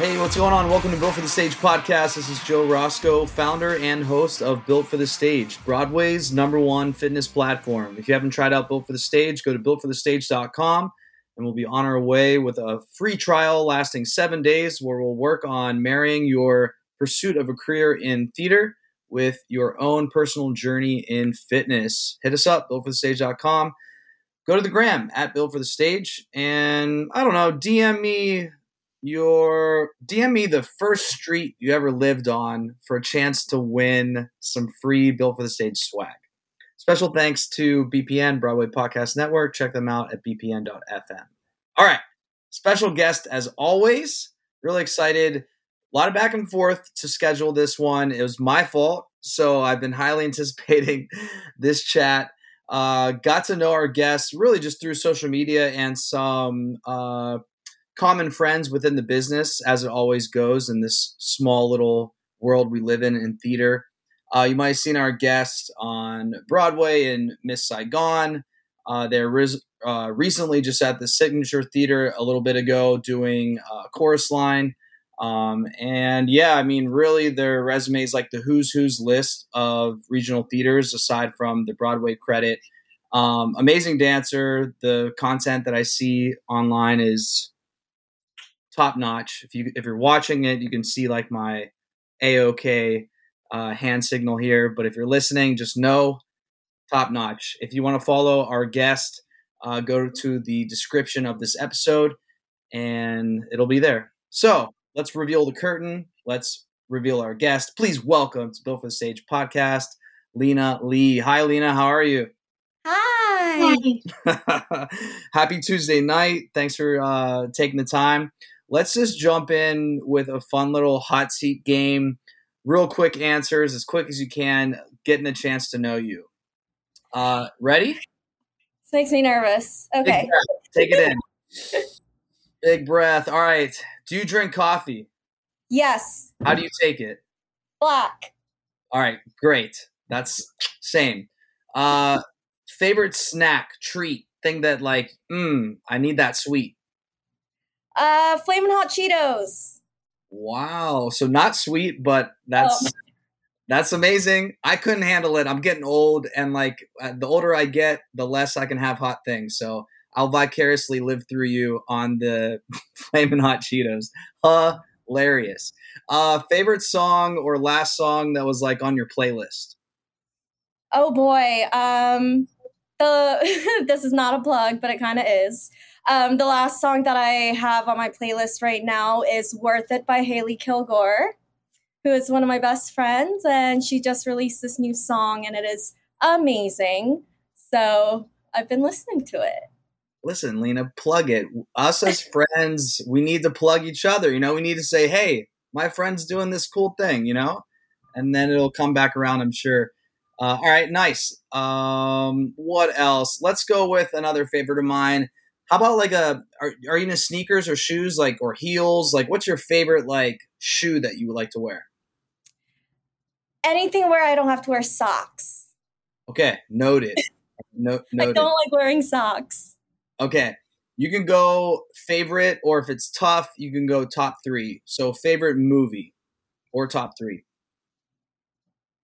Hey, what's going on? Welcome to Built for the Stage podcast. This is Joe Roscoe, founder and host of Built for the Stage, Broadway's number one fitness platform. If you haven't tried out Built for the Stage, go to builtforthestage.com and we'll be on our way with a free trial lasting seven days where we'll work on marrying your pursuit of a career in theater with your own personal journey in fitness. Hit us up, builtforthestage.com. Go to the gram at Built for the Stage and I don't know, DM me your DM me the first street you ever lived on for a chance to win some free Built for the Stage swag. Special thanks to BPN, Broadway Podcast Network. Check them out at bpn.fm. All right. Special guest as always. Really excited. A lot of back and forth to schedule this one. It was my fault. So I've been highly anticipating this chat. Uh, got to know our guests really just through social media and some uh, common friends within the business, as it always goes in this small little world we live in in theater. Uh, you might have seen our guest on Broadway in Miss Saigon. Uh, they're res- uh, recently just at the Signature Theater a little bit ago doing a chorus line. Um, and yeah, I mean, really, their resume is like the who's who's list of regional theaters, aside from the Broadway credit. Um, amazing dancer. The content that I see online is top notch. If you if you're watching it, you can see like my AOK uh, hand signal here. But if you're listening, just know top notch. If you want to follow our guest, uh, go to the description of this episode, and it'll be there. So let's reveal the curtain. Let's reveal our guest. Please welcome to Built for the Stage podcast, Lena Lee. Hi, Lena. How are you? Hi. Happy Tuesday night. Thanks for uh, taking the time let's just jump in with a fun little hot seat game. Real quick answers, as quick as you can, getting a chance to know you. Uh, ready? This makes me nervous. Okay. Take it in. Big breath. All right. Do you drink coffee? Yes. How do you take it? Black. All right. Great. That's same. Uh, favorite snack, treat, thing that like, mm, I need that sweet. Uh, flaming hot Cheetos. Wow. So not sweet, but that's oh. that's amazing. I couldn't handle it. I'm getting old, and like uh, the older I get, the less I can have hot things. So I'll vicariously live through you on the flaming hot Cheetos. Hilarious. Uh, favorite song or last song that was like on your playlist? Oh boy. Um, the this is not a plug, but it kind of is. Um, the last song that I have on my playlist right now is Worth It by Hailey Kilgore, who is one of my best friends. And she just released this new song and it is amazing. So I've been listening to it. Listen, Lena, plug it. Us as friends, we need to plug each other. You know, we need to say, hey, my friend's doing this cool thing, you know? And then it'll come back around, I'm sure. Uh, all right, nice. Um, what else? Let's go with another favorite of mine. How about like a are, are you into sneakers or shoes like or heels? Like what's your favorite like shoe that you would like to wear? Anything where I don't have to wear socks. Okay, noted. No, noted. I don't like wearing socks. Okay. You can go favorite or if it's tough, you can go top 3. So favorite movie or top 3.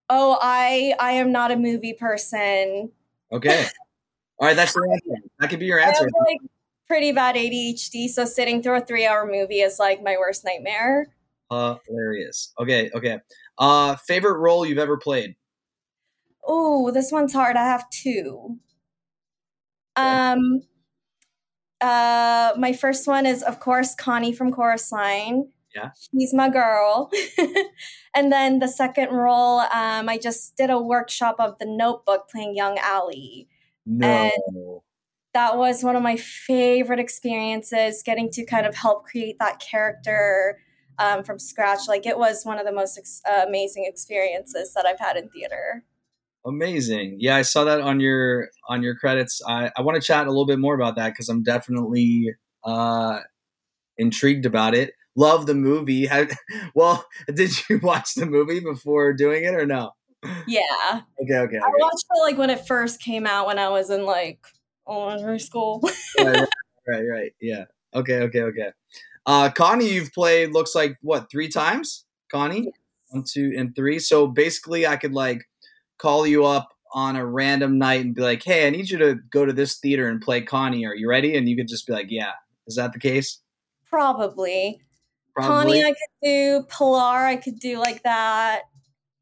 Oh, I I am not a movie person. Okay. All right, that's your answer. That could be your answer. like pretty bad ADHD, so sitting through a three-hour movie is like my worst nightmare. Hilarious. Okay, okay. Uh, favorite role you've ever played? Oh, this one's hard. I have two. Um, Uh, my first one is, of course, Connie from Chorus Line. Yeah. She's my girl. and then the second role, um, I just did a workshop of the notebook playing young Allie. No. And- That was one of my favorite experiences, getting to kind of help create that character um, from scratch. Like, it was one of the most ex- uh, amazing experiences that I've had in theater. Amazing. Yeah, I saw that on your on your credits. I, I want to chat a little bit more about that because I'm definitely uh, intrigued about it. Love the movie. Well, did you watch the movie before doing it or no? Yeah. Okay, okay. I watched it like when it first came out when I was in like elementary school. right, right, right, right. Yeah. Okay, okay, okay. Uh, Connie, you've played looks like what three times? Connie, one, two, and three. So basically, I could like call you up on a random night and be like, "Hey, I need you to go to this theater and play Connie. Are you ready?" And you could just be like, "Yeah." Is that the case? Probably. Connie, I could do. Pilar, I could do like that.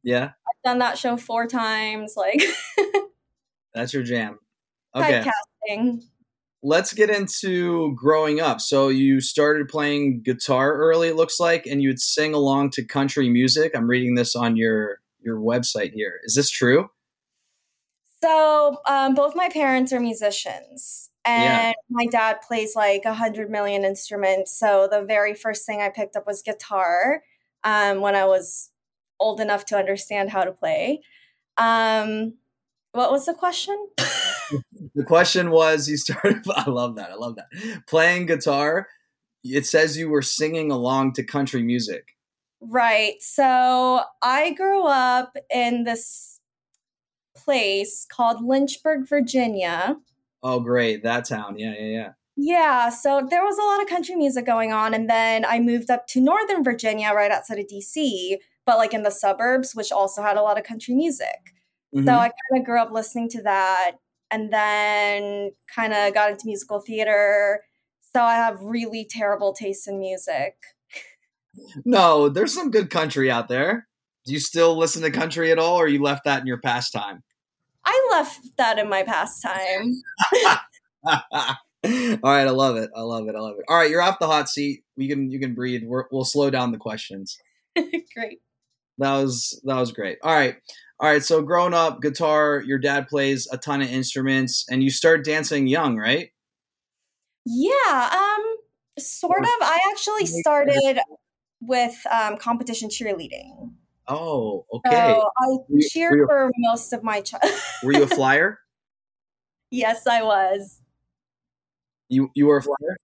yeah, I've done that show four times. Like that's your jam. Okay. typecasting. let's get into growing up. So you started playing guitar early, it looks like, and you would sing along to country music. I'm reading this on your your website here. Is this true? So um, both my parents are musicians, Yeah. and my dad plays like a hundred million instruments. So the very first thing I picked up was guitar um, when I was old enough to understand how to play. Um, what was the question? The question was you started I love that. I love that. Playing guitar, it says you were singing along to country music. Right. So I grew up in this place called Lynchburg, Virginia. Oh great, that town. Yeah, yeah, yeah. Yeah, so there was a lot of country music going on. And then I moved up to Northern Virginia, right outside of DC, but like in the suburbs, which also had a lot of country music. Mhm. So I kind of grew up listening to that and then kind of got into musical theater. So I have really terrible taste in music. no, there's some good country out there. Do you still listen to country at all or you left that in your pastime? I left that in my pastime. All right, I love it. I love it. I love it. All right, you're off the hot seat. We can you can breathe. We're, we'll slow down the questions. Great. That was that was great. All right, all right. So growing up, guitar. Your dad plays a ton of instruments, and you start dancing young, right? Yeah, um, sort of. I actually started with um, competition cheerleading. Oh, okay. So I you- cheered you- for most of my child. Were you a flyer? yes, I was. you you were a flyer?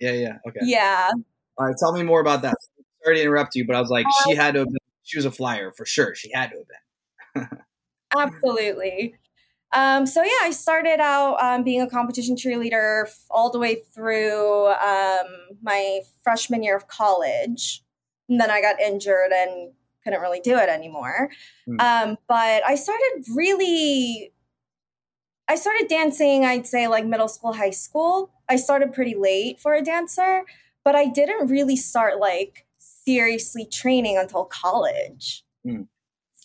Yeah, yeah. Okay. Yeah. All right. Tell me more about that. Sorry to interrupt you, but I was like, she had to have been. She was a flyer for sure. She had to have been. Absolutely. Um, so yeah, I started out um, being a competition cheerleader all the way through um, my freshman year of college, and then I got injured and couldn't really do it anymore. Um, but I started really, I started dancing. I'd say like middle school, high school. I started pretty late for a dancer, but I didn't really start like seriously training until college. Hmm.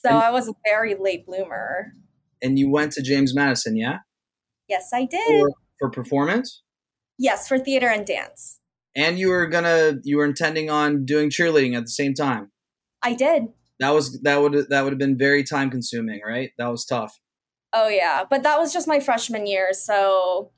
So And- I was a very late bloomer. And you went to James Madison, yeah, Yes, I did. for, for performance. yes, for theater and dance. And you were gonna, you were intending on doing cheerleading at the same time. I did. That was that would that would have been very time consuming, right? That was tough. Oh yeah, but that was just my freshman year. So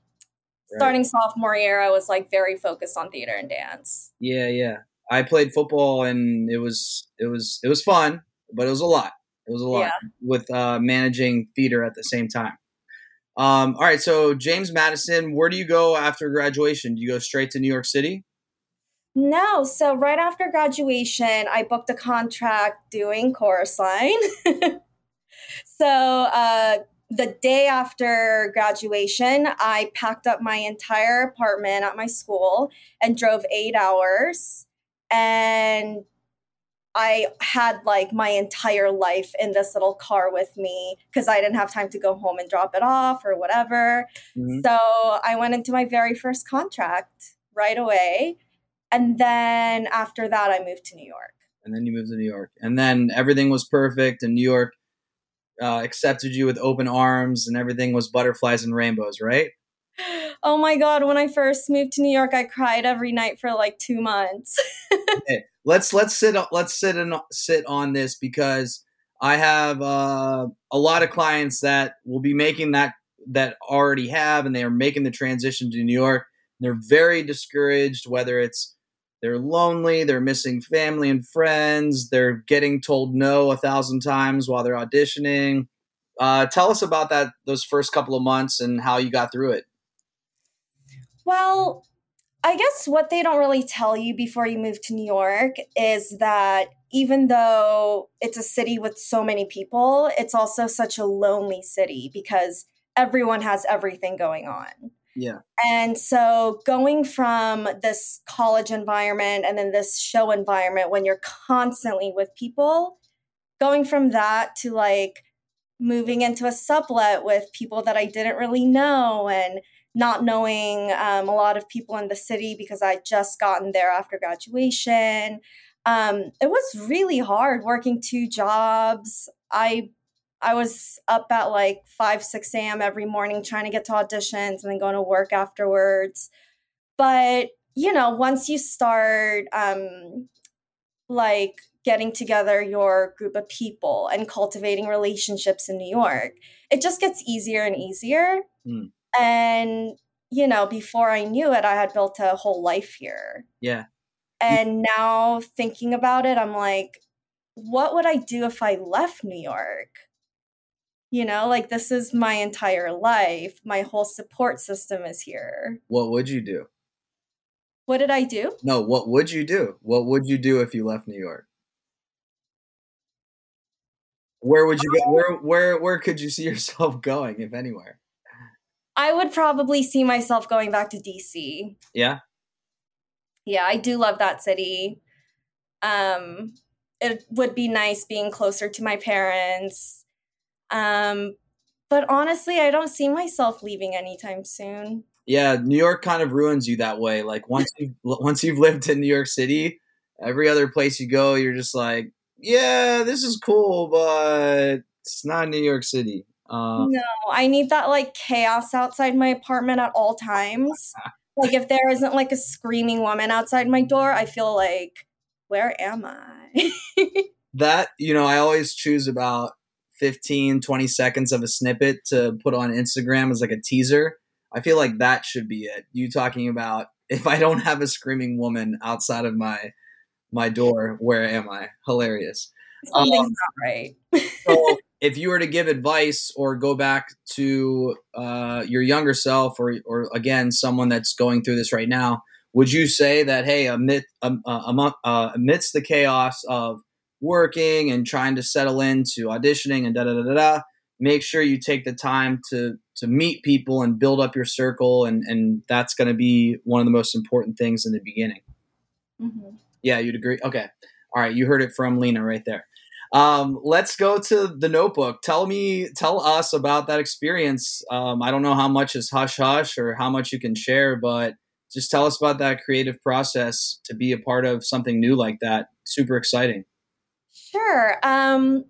Right. starting sophomore year, I was like very focused on theater and dance. Yeah, yeah. I played football and it was it was it was fun, but it was a lot. It was a lot Yeah. with uh, managing theater at the same time. Um, all right, so James Madison, where do you go after graduation? Do you go straight to New York City? No, so right after graduation, I booked a contract doing chorus line. so uh, the day after graduation, I packed up my entire apartment at my school and drove eight hours. And I had like my entire life in this little car with me because I didn't have time to go home and drop it off or whatever. Mhm. So I went into my very first contract right away. And then after that, I moved to New York. And then you moved to New York, and then everything was perfect, and New York uh, accepted you with open arms, and everything was butterflies and rainbows, right? Oh my god, when I first moved to New York, I cried every night for like 2 months. okay, let's let's sit let's sit and sit on this because I have uh, a lot of clients that will be making that that already have and they are making the transition to New York. They're very discouraged whether it's they're lonely, they're missing family and friends, they're getting told no a thousand times while they're auditioning. Uh, tell us about that those first couple of months and how you got through it. Well, I guess what they don't really tell you before you move to New York is that even though it's a city with so many people, it's also such a lonely city because everyone has everything going on. Yeah. And so going from this college environment and then this show environment when you're constantly with people, going from that to like moving into a sublet with people that I didn't really know and not knowing um, a lot of people in the city because I'd just gotten there after graduation. Um, it was really hard working two jobs. I I was up at like 5, 6 a.m. every morning trying to get to auditions and then going to work afterwards. But, you know, once you start um, like getting together your group of people and cultivating relationships in New York, it just gets easier and easier. Mm. And, you know, before I knew it, I had built a whole life here. Yeah. And now thinking about it, I'm like, what would I do if I left New York? You know, like this is my entire life. My whole support system is here. What would you do? What did I do? No, what would you do? What would you do if you left New York? Where would you go? Um, where where where could you see yourself going, if anywhere? I would probably see myself going back to DC. Yeah. Yeah, I do love that city. Um it would be nice being closer to my parents um, but honestly, I don't see myself leaving anytime soon. Yeah, New York kind of ruins you that way. Like once you once you've lived in New York City, every other place you go, you're just like, yeah, this is cool, but it's not New York City. Uh, no, I need that like chaos outside my apartment at all times. like if there isn't like a screaming woman outside my door, I feel like, where am I? that you know, I always choose about 15, 20 seconds of a snippet to put on Instagram as like a teaser. I feel like that should be it. You talking about if I don't have a screaming woman outside of my my door, where am I? Hilarious. Something's um, not right. so if you were to give advice or go back to uh, your younger self or or again someone that's going through this right now, would you say that hey, amid, um, uh, uh, amidst the chaos of working and trying to settle into auditioning and da da da da da. Make sure you take the time to to meet people and build up your circle, and and that's going to be one of the most important things in the beginning. Mm-hmm. Yeah, you'd agree. Okay, all right, you heard it from Lena right there. Um, let's go to the notebook. Tell me, tell us about that experience. Um, I don't know how much is hush hush or how much you can share, but just tell us about that creative process to be a part of something new like that. Super exciting. Sure. Um,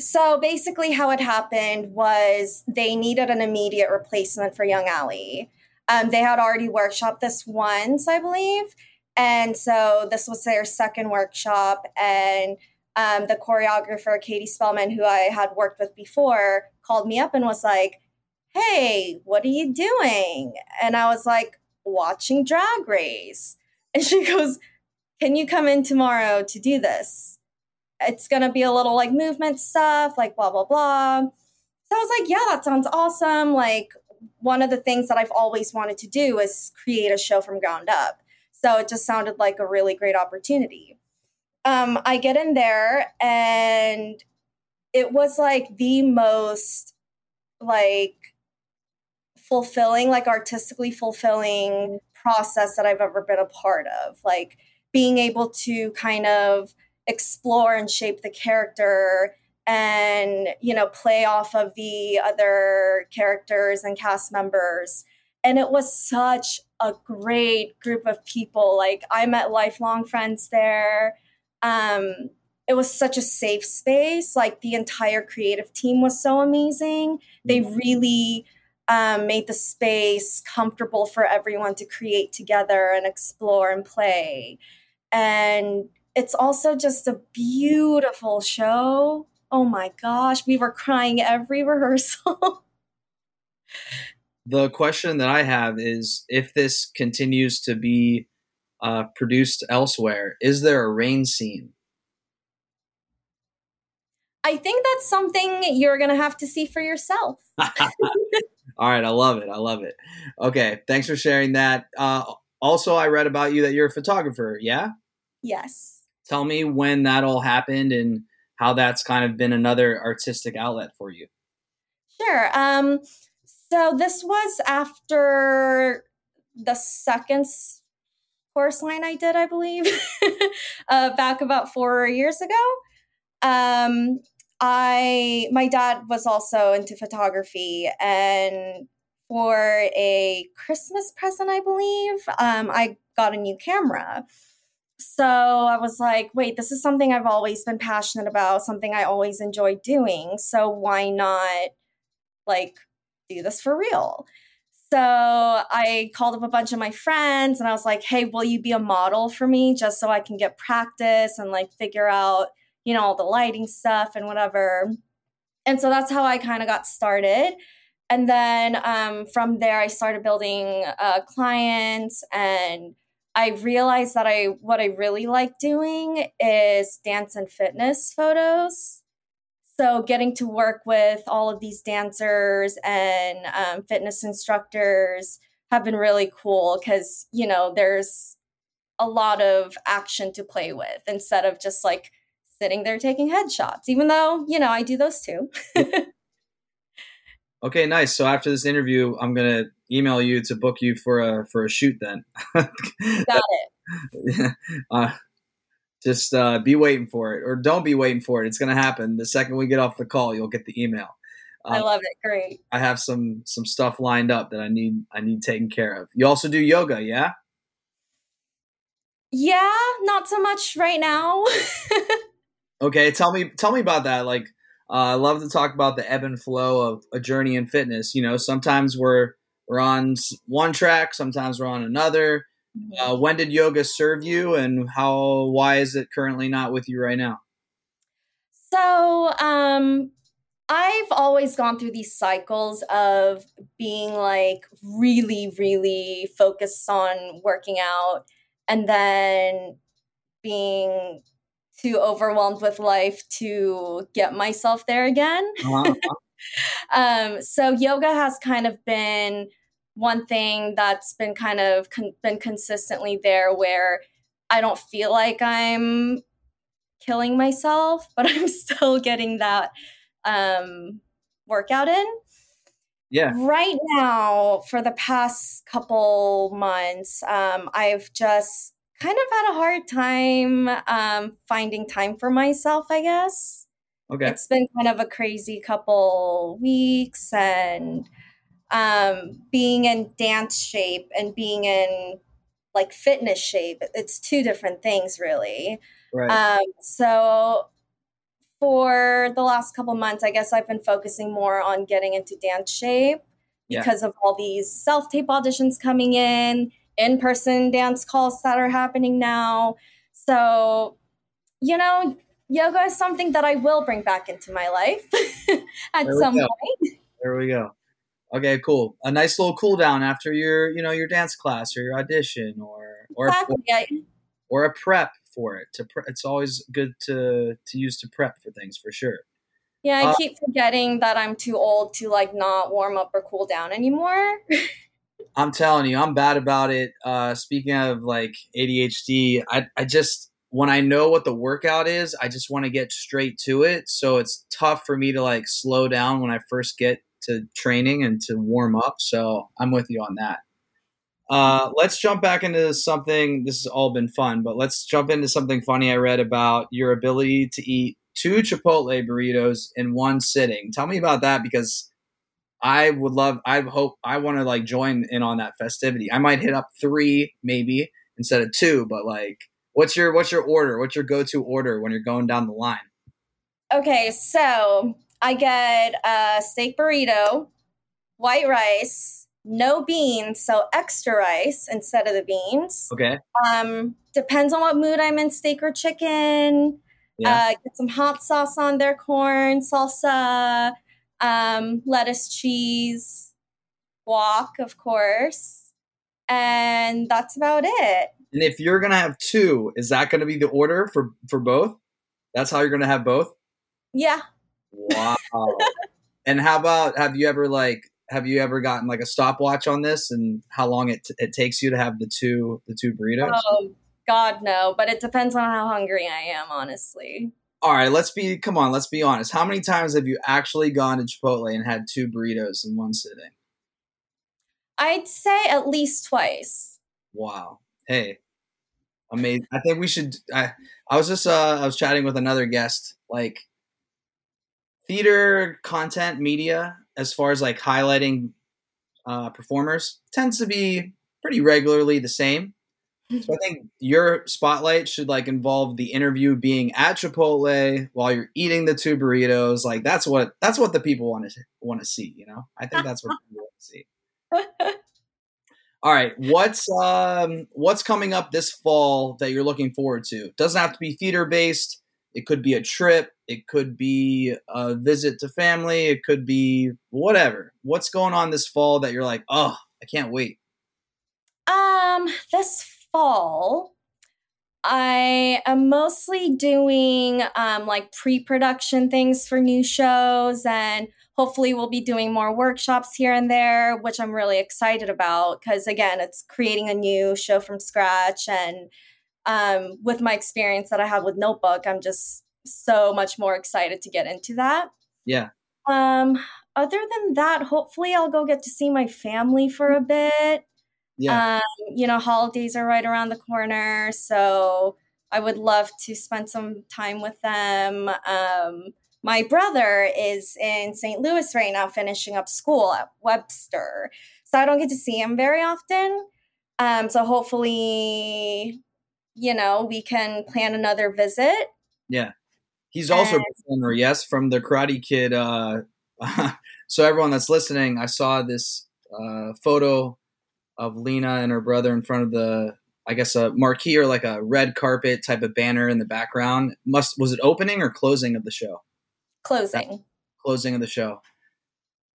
so basically, how it happened was they needed an immediate replacement for Young Allie. Um, they had already workshopped this once, I believe. And so this was their second workshop. And um, the choreographer, Katie Spelman, who I had worked with before, called me up and was like, Hey, what are you doing? And I was like, Watching Drag Race. And she goes, Can you come in tomorrow to do this? it's going to be a little like movement stuff, like blah, blah, blah. So I was like, yeah, that sounds awesome. Like, one of the things that I've always wanted to do is create a show from ground up. So it just sounded like a really great opportunity. Um, I get in there and it was like the most like fulfilling, like artistically fulfilling process that I've ever been a part of. Like being able to kind of explore and shape the character and you know play off of the other characters and cast members. And it was such a great group of people. Like i met lifelong friends there um it was such a safe space like the entire creative team was so amazing they mm-hmm. really um, made the space comfortable for everyone to create together and explore and play. And it's also just a beautiful show. Oh my gosh, we were crying every rehearsal. the question that I have is if this continues to be uh, produced elsewhere, is there a rain scene? I think that's something you're going to have to see for yourself. All right, I love it. I love it. Okay, thanks for sharing that. Uh, also, I read about you that you're a photographer. Yeah. Yes. Tell me when that all happened and how that's kind of been another artistic outlet for you. Sure. Um, so this was after the second chorus line I did, I believe, uh, back about four years ago. Um, I my dad was also into photography, and for a Christmas present, I believe, um, I got a new camera. So I was like, wait, this is something I've always been passionate about, something I always enjoy doing. So why not like do this for real? So I called up a bunch of my friends and I was like, hey, will you be a model for me just so I can get practice and like figure out you know, all the lighting stuff and whatever. And so that's how I kind of got started. And then um, from there, I started building uh, clients, and I realized that I what I really like doing is dance and fitness photos. So getting to work with all of these dancers and um, fitness instructors have been really cool because you know there's a lot of action to play with instead of just like sitting there taking headshots, even though, you know, I do those too. okay, nice. So after this interview, I'm going to email you to book you for a for a shoot then. Got it. uh, just uh, be waiting for it or don't be waiting for it. It's going to happen. The second we get off the call, you'll get the email. Um, I love it. Great. I have some some stuff lined up that I need I need taken care of. You also do yoga, yeah? Yeah, not so much right now. Okay, tell me tell me about that. Like, uh, I love to talk about the ebb and flow of a journey in fitness. You know, sometimes we're we're on one track, sometimes we're on another. Mm-hmm. Uh, when did yoga serve you, and how? Why is it currently not with you right now? So, um, I've always gone through these cycles of being like really, really focused on working out, and then being too overwhelmed with life to get myself there again. Uh-huh. um, so yoga has kind of been one thing that's been kind of con- been consistently there where I don't feel like I'm killing myself, but I'm still getting that um, workout in. Yeah. Right now, for the past couple months, um, I've just kind of had a hard time um, finding time for myself, I guess. Okay. It's been kind of a crazy couple weeks and um, being in dance shape and being in like fitness shape, it's two different things, really. Right. Um, so for the last couple months, I guess I've been focusing more on getting into dance shape because of all these self tape auditions coming in in person dance calls that are happening now. So, you know, yoga is something that I will bring back into my life at some go. point. There we go. Okay, cool. A nice little cool down after your, you know, your dance class or your audition or or exactly. a, or a prep for it. To pre- it's always good to to use to prep for things for sure. Yeah, I uh, keep forgetting that I'm too old to like not warm up or cool down anymore. I'm telling you, I'm bad about it. Uh, speaking of like ADHD, I, I just, when I know what the workout is, I just want to get straight to it. So it's tough for me to like slow down when I first get to training and to warm up. So I'm with you on that. Uh, let's jump back into something. This has all been fun, but let's jump into something funny I read about your ability to eat two Chipotle burritos in one sitting. Tell me about that because I would love. I hope I want to like join in on that festivity. I might hit up three maybe instead of two, but like, what's your what's your order? What's your go to order when you're going down the line? Okay, so I get a steak burrito white rice, no beans, so extra rice instead of the beans. Okay. Um, depends on what mood I'm in, steak or chicken. Yeah. Uh, get some hot sauce on their corn, salsa, um, lettuce, cheese, guac, of course. And that's about it. and if you're gonna have two, is that gonna be the order for for both? That's how you're gonna have both. Yeah. Wow. and how about have you ever like have you ever gotten like a stopwatch on this and how long it it takes you to have the two the two burritos? Oh, God, no. But it depends on how hungry I am, honestly. All right, let's be come on, let's be honest. How many times have you actually gone to Chipotle and had two burritos in one sitting? I'd say at least twice. Wow. Hey. Amazing. I think we should I I was just uh I was chatting with another guest like theater content media as far as like highlighting uh performers tends to be pretty regularly the same. So I think your spotlight should like involve the interview being at Chipotle while you're eating the two burritos. Like that's what that's what the people want to want to see, you know? I think that's what people want to see. All right, what's um what's coming up this fall that you're looking forward to? Doesn't have to be theater based. It could be a trip. It could be a visit to family. It could be whatever. What's going on this fall that you're like, oh, I can't wait. Um, this fall, I am mostly doing um, like pre-production things for new shows, and hopefully we'll be doing more workshops here and there, which I'm really excited about because again, it's creating a new show from scratch, and um, with my experience that I have with Notebook, I'm just so much more excited to get into that. Yeah. Um, other than that, hopefully I'll go get to see my family for a bit. Yeah. Um, you know, holidays are right around the corner, so I would love to spend some time with them. Um, my brother is in St. Louis right now, finishing up school at Webster, so I don't get to see him very often. Um, so hopefully, you know, we can plan another visit. yeah. He's also a and- performer, yes, from the Karate Kid. Uh, so everyone that's listening, I saw this uh, photo of Lena and her brother in front of the, I guess, a marquee or like a red carpet type of banner in the background. Must was it opening or closing of the show? Closing. Closing of the show.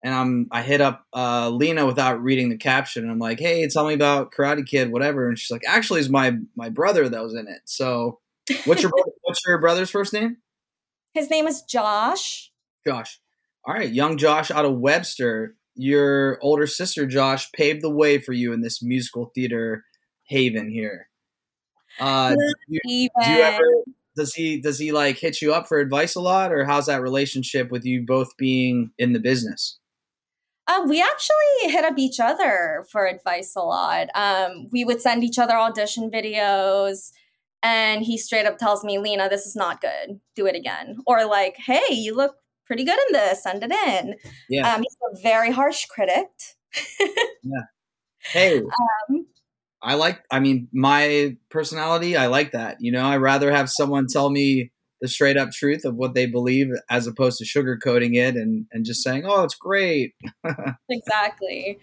And I'm I hit up uh, Lena without reading the caption. And I'm like, hey, tell me about Karate Kid, whatever. And she's like, actually, it's my my brother that was in it. So, what's your brother- what's your brother's first name? His name is Josh. Josh. All right, young Josh out of Webster. Your older sister Josh paved the way for you in this musical theater haven here. Uh, do, you, do you ever does he does he like hit you up for advice a lot, or how's that relationship with you both being in the business? Um, we actually hit up each other for advice a lot. Um, we would send each other audition videos, and he straight up tells me, Lena, this is not good. Do it again. Or, like, hey, you look pretty good in this. Send it in. Yeah. Um, he's a very harsh critic. Yeah. Hey, Um, I like. I mean, my personality. I like that. You know, I rather have someone tell me the straight up truth of what they believe as opposed to sugarcoating it and and just saying, "Oh, it's great." exactly.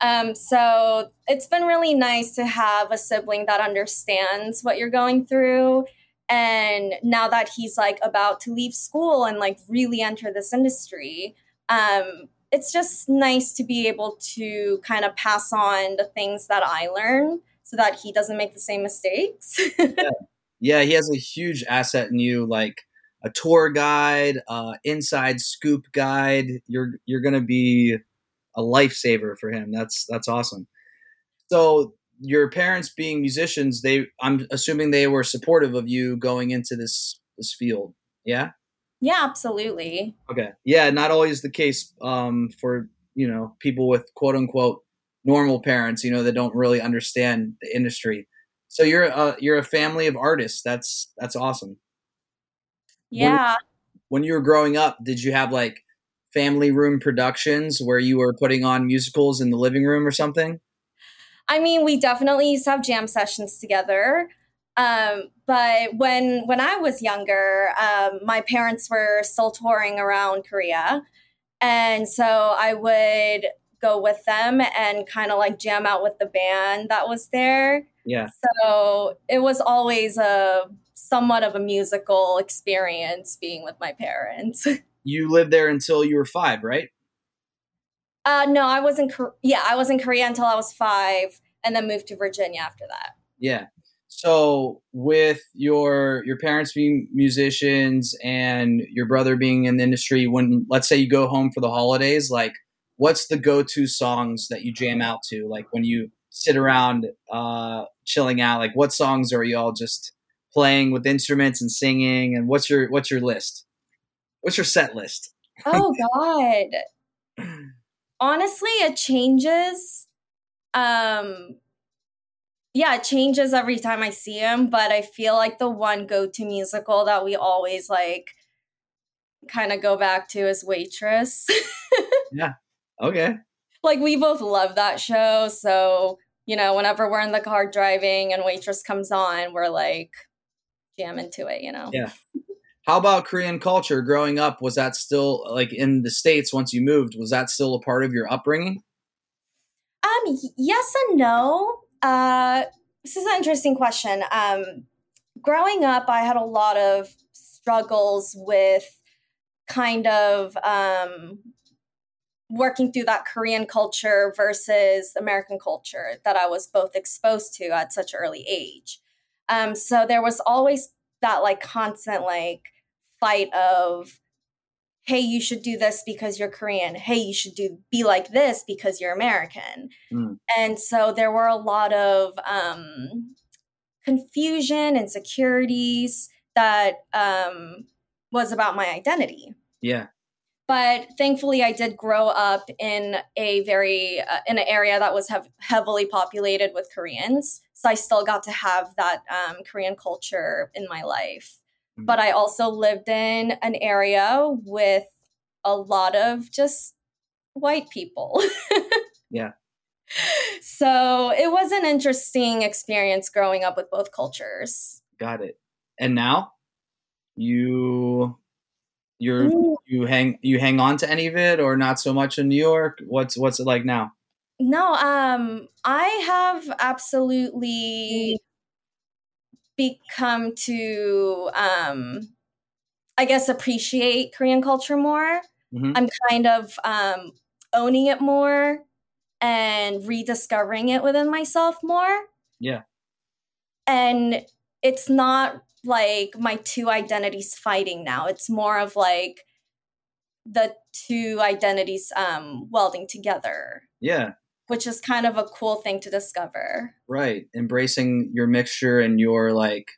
Um, so it's been really nice to have a sibling that understands what you're going through. And now that he's like about to leave school and like really enter this industry, um, it's just nice to be able to kind of pass on the things that I learn so that he doesn't make the same mistakes. Yeah, he has a huge asset in you, like a tour guide, uh, inside scoop guide. You're you're gonna be a lifesaver for him. That's that's awesome. So your parents being musicians, they I'm assuming they were supportive of you going into this this field. Yeah. yeah, absolutely. Okay. Yeah, not always the case um, for you know people with quote unquote normal parents, you know, that don't really understand the industry. So you're a you're a family of artists. That's that's awesome. Yeah. When you were growing up, did you have like family room productions where you were putting on musicals in the living room or something? I mean, we definitely used to have jam sessions together. Um, but when when I was younger, um, my parents were still touring around Korea, and so I would go with them and kind of like jam out with the band that was there. Yeah. So it was always a somewhat of a musical experience being with my parents. You lived there until you were five, right? Uh, no, I was in yeah, I was in Korea until I was five, and then moved to Virginia after that. Yeah. So with your your parents being musicians and your brother being in the industry, when let's say you go home for the holidays, like what's the go to songs that you jam out to? Like when you sit around uh, chilling out, like what songs are you all just playing with instruments and singing? And what's your what's your list? What's your set list? Oh God. Honestly, it changes. Um yeah, it changes every time I see him, but I feel like the one go-to musical that we always like kind of go back to is Waitress. yeah. Okay. Like we both love that show, so you know, whenever we're in the car driving and Waitress comes on, we're like jamming to it, you know. Yeah. How about Korean culture growing up? Was that still like in the States once you moved? Was that still a part of your upbringing? Um, yes and no. Uh, this is an interesting question. Um, growing up, I had a lot of struggles with kind of um, working through that Korean culture versus American culture that I was both exposed to at such an early age. Um, so there was always that like constant like fight of hey you should do this because you're korean hey you should do be like this because you're american mm. and so there were a lot of um, confusion and insecurities that um, was about my identity yeah but thankfully i did grow up in a very uh, in an area that was hev- heavily populated with koreans so i still got to have that um, korean culture in my life but I also lived in an area with a lot of just white people. yeah. So it was an interesting experience growing up with both cultures. Got it. And now you you're mm. you hang you hang on to any of it or not so much in New York? What's what's it like now? No, um I have absolutely become to um I guess appreciate Korean culture more. Mm-hmm. I'm kind of um owning it more and rediscovering it within myself more. Yeah. And it's not like my two identities fighting now. It's more of like the two identities um welding together. Yeah which is kind of a cool thing to discover. Right. Embracing your mixture and your like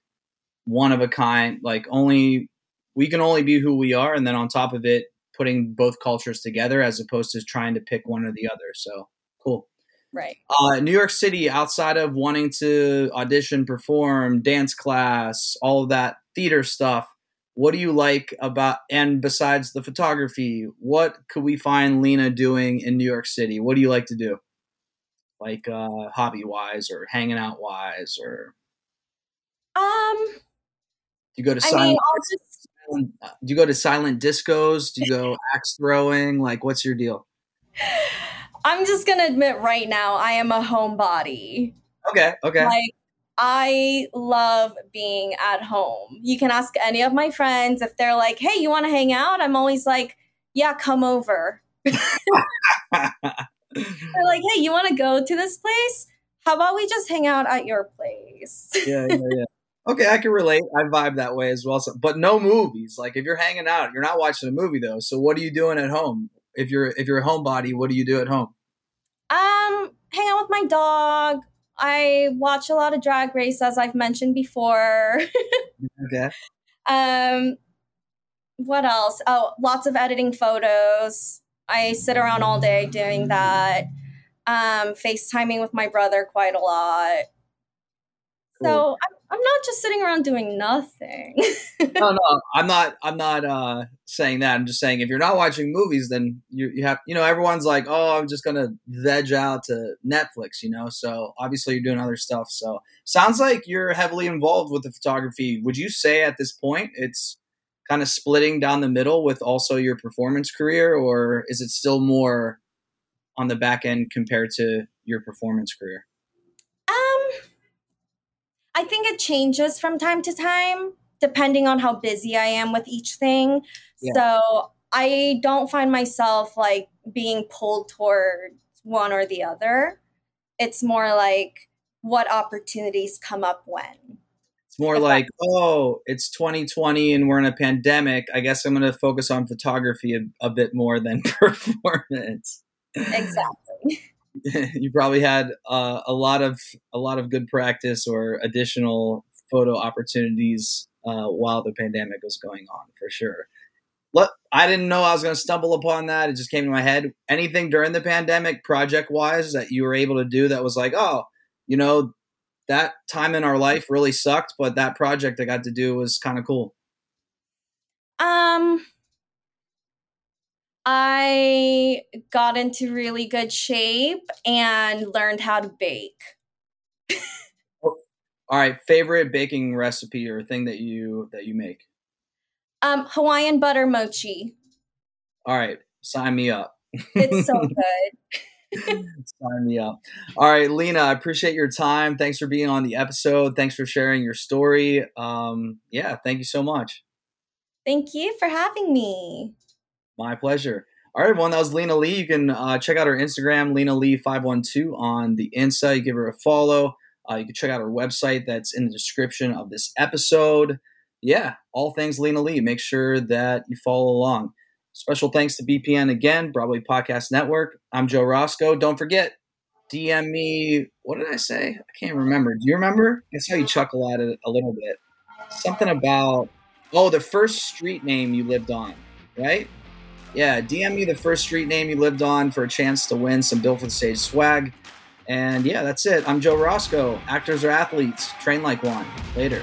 one of a kind, like only we can only be who we are. And then on top of it, putting both cultures together as opposed to trying to pick one or the other. So cool. Right. Uh, New York City, outside of wanting to audition, perform, dance class, all of that theater stuff, what do you like about, and besides the photography, what could we find Lena doing in New York City? What do you like to do? like uh, hobby wise or hanging out wise or um do you go to silent, just... Uh, do you go to silent discos do you go axe throwing like what's your deal i'm just gonna admit right now i am a homebody okay okay like I love being at home. You can ask any of my friends if they're like, hey, you want to hang out? I'm always like, yeah, come over. They're like, hey, you want to go to this place? How about we just hang out at your place? yeah, yeah, yeah. Okay, I can relate. I vibe that way as well. So, but no movies. Like if you're hanging out, you're not watching a movie though. So what are you doing at home? If you're if you're a homebody, what do you do at home? Um, hang out with my dog. I watch a lot of Drag Race, as I've mentioned before. okay. Um, what else? Oh, lots of editing photos. I sit around all day doing that. Um, FaceTiming with my brother quite a lot. Cool. So I'm, I'm not just sitting around doing nothing. no, no, I'm not. I'm not uh, saying that. I'm just saying if you're not watching movies, then you you have you know everyone's like, oh, I'm just gonna veg out to Netflix, you know. So obviously you're doing other stuff. So sounds like you're heavily involved with the photography. Would you say at this point it's kind of splitting down the middle with also your performance career, or is it still more on the back end compared to your performance career? I think it changes from time to time depending on how busy I am with each thing. Yeah. So I don't find myself like being pulled towards one or the other. It's more like what opportunities come up when. It's more if like, I- oh, it's 2020 and we're in a pandemic. I guess I'm going to focus on photography a, a bit more than performance. Exactly. you probably had uh, a lot of a lot of good practice or additional photo opportunities uh, while the pandemic was going on for sure. Look, I didn't know I was going to stumble upon that. It just came to my head. Anything during the pandemic, project wise, that you were able to do that was like, oh, you know, that time in our life really sucked, but that project I got to do was kind of cool. Um, I got into really good shape and learned how to bake. All right, favorite baking recipe or thing that you that you make? Um, Hawaiian butter mochi. All right, sign me up. It's so good. sign me up. All right, Lena, I appreciate your time. Thanks for being on the episode. Thanks for sharing your story. Um, yeah, thank you so much. Thank you for having me. My pleasure. All right, everyone. That was Lena Lee. You can uh, check out her Instagram, Lena Lee five one two on the Insta. You give her a follow. Uh, you can check out her website. That's in the description of this episode yeah, all things Lena Lee. Make sure that you follow along. Special thanks to BPN again, Broadway Podcast Network. I'm Joe Roscoe. Don't forget, DM me. What did I say? I can't remember. Do you remember? I saw you chuckle at it a little bit. Something about, oh, the first street name you lived on, right? Yeah, DM me the first street name you lived on for a chance to win some Built for the Stage swag. And yeah, that's it. I'm Joe Roscoe. Actors are athletes. Train like one. Later.